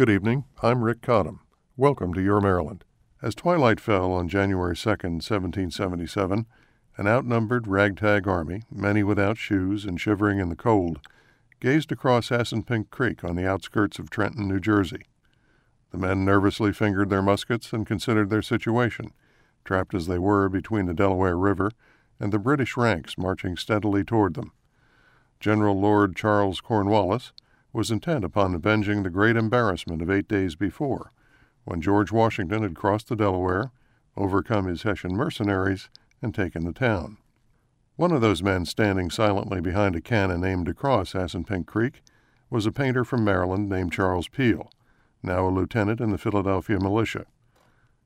Good evening. I'm Ric Cottom. Welcome to Your Maryland. As twilight fell on January 2, 1777, an outnumbered ragtag army, many without shoes and shivering in the cold, gazed across Assunpink Creek on the outskirts of Trenton, New Jersey. The men nervously fingered their muskets and considered their situation, trapped as they were between the Delaware River and the British ranks marching steadily toward them. General Lord Charles Cornwallis was intent upon avenging the great embarrassment of eight days before, when George Washington had crossed the Delaware, overcome his Hessian mercenaries, and taken the town. One of those men standing silently behind a cannon aimed across Assunpink Creek was a painter from Maryland named Charles Peale, now a lieutenant in the Philadelphia militia.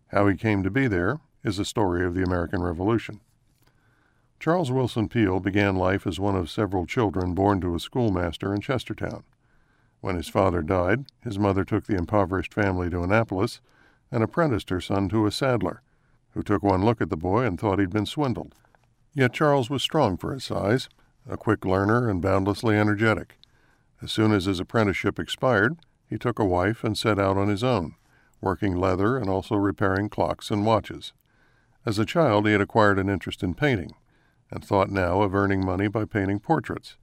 How he came to be there is a story of the American Revolution. Charles Willson Peale began life as one of several children born to a schoolmaster in Chestertown. When his father died, his mother took the impoverished family to Annapolis and apprenticed her son to a saddler, who took one look at the boy and thought he'd been swindled. Yet Charles was strong for his size, a quick learner and boundlessly energetic. As soon as his apprenticeship expired, he took a wife and set out on his own, working leather and also repairing clocks and watches. As a child, he had acquired an interest in painting, and thought now of earning money by painting portraits.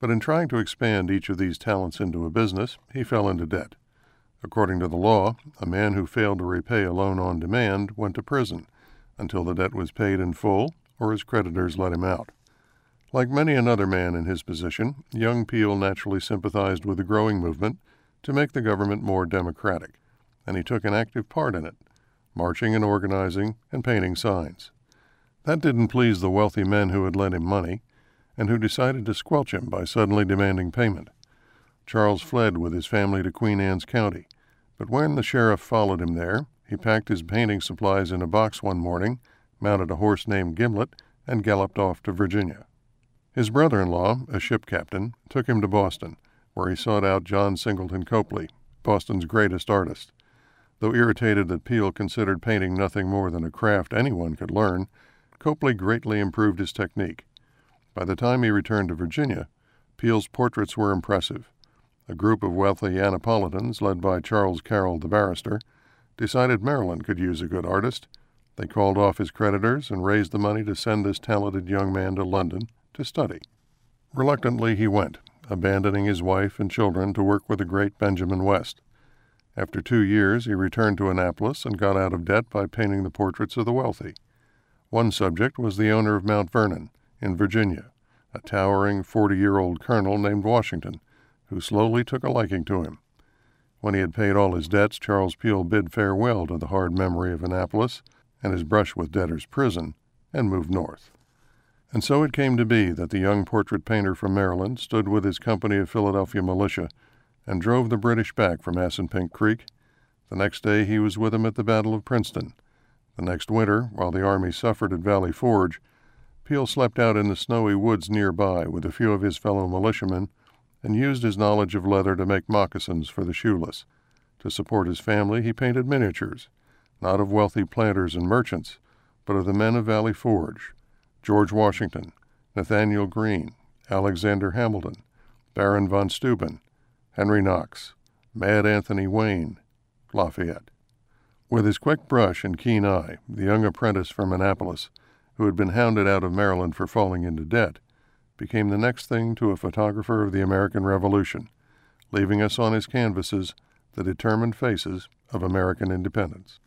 But in trying to expand each of these talents into a business, he fell into debt. According to the law, a man who failed to repay a loan on demand went to prison until the debt was paid in full or his creditors let him out. Like many another man in his position, young Peale naturally sympathized with the growing movement to make the government more democratic, and he took an active part in it, marching and organizing and painting signs. That didn't please the wealthy men who had lent him money, and who decided to squelch him by suddenly demanding payment. Charles fled with his family to Queen Anne's County, but when the sheriff followed him there, he packed his painting supplies in a box one morning, mounted a horse named Gimlet, and galloped off to Virginia. His brother in law, a ship captain, took him to Boston, where he sought out John Singleton Copley, Boston's greatest artist. Though irritated that Peale considered painting nothing more than a craft anyone could learn, Copley greatly improved his technique. By the time he returned to Virginia, Peale's portraits were impressive. A group of wealthy Annapolitans, led by Charles Carroll the barrister, decided Maryland could use a good artist. They called off his creditors and raised the money to send this talented young man to London to study. Reluctantly, he went, abandoning his wife and children to work with the great Benjamin West. After two years, he returned to Annapolis and got out of debt by painting the portraits of the wealthy. One subject was the owner of Mount Vernon, in Virginia, a towering 40 year old colonel named Washington, who slowly took a liking to him. When he had paid all his debts, Charles Peale bid farewell to the hard memory of Annapolis and his brush with debtor's prison and moved north. And so it came to be that the young portrait painter from Maryland stood with his company of Philadelphia militia and drove the British back from Assunpink Creek. The next day he was with them at the Battle of Princeton. The next winter, while the army suffered at Valley Forge, Peale slept out in the snowy woods nearby with a few of his fellow militiamen and used his knowledge of leather to make moccasins for the shoeless. To support his family, he painted miniatures, not of wealthy planters and merchants, but of the men of Valley Forge George Washington, Nathanael Greene, Alexander Hamilton, Baron von Steuben, Henry Knox, Mad Anthony Wayne, Lafayette. With his quick brush and keen eye, the young apprentice from Annapolis who had been hounded out of Maryland for falling into debt, became the next thing to a photographer of the American Revolution, leaving us on his canvases the determined faces of American independence.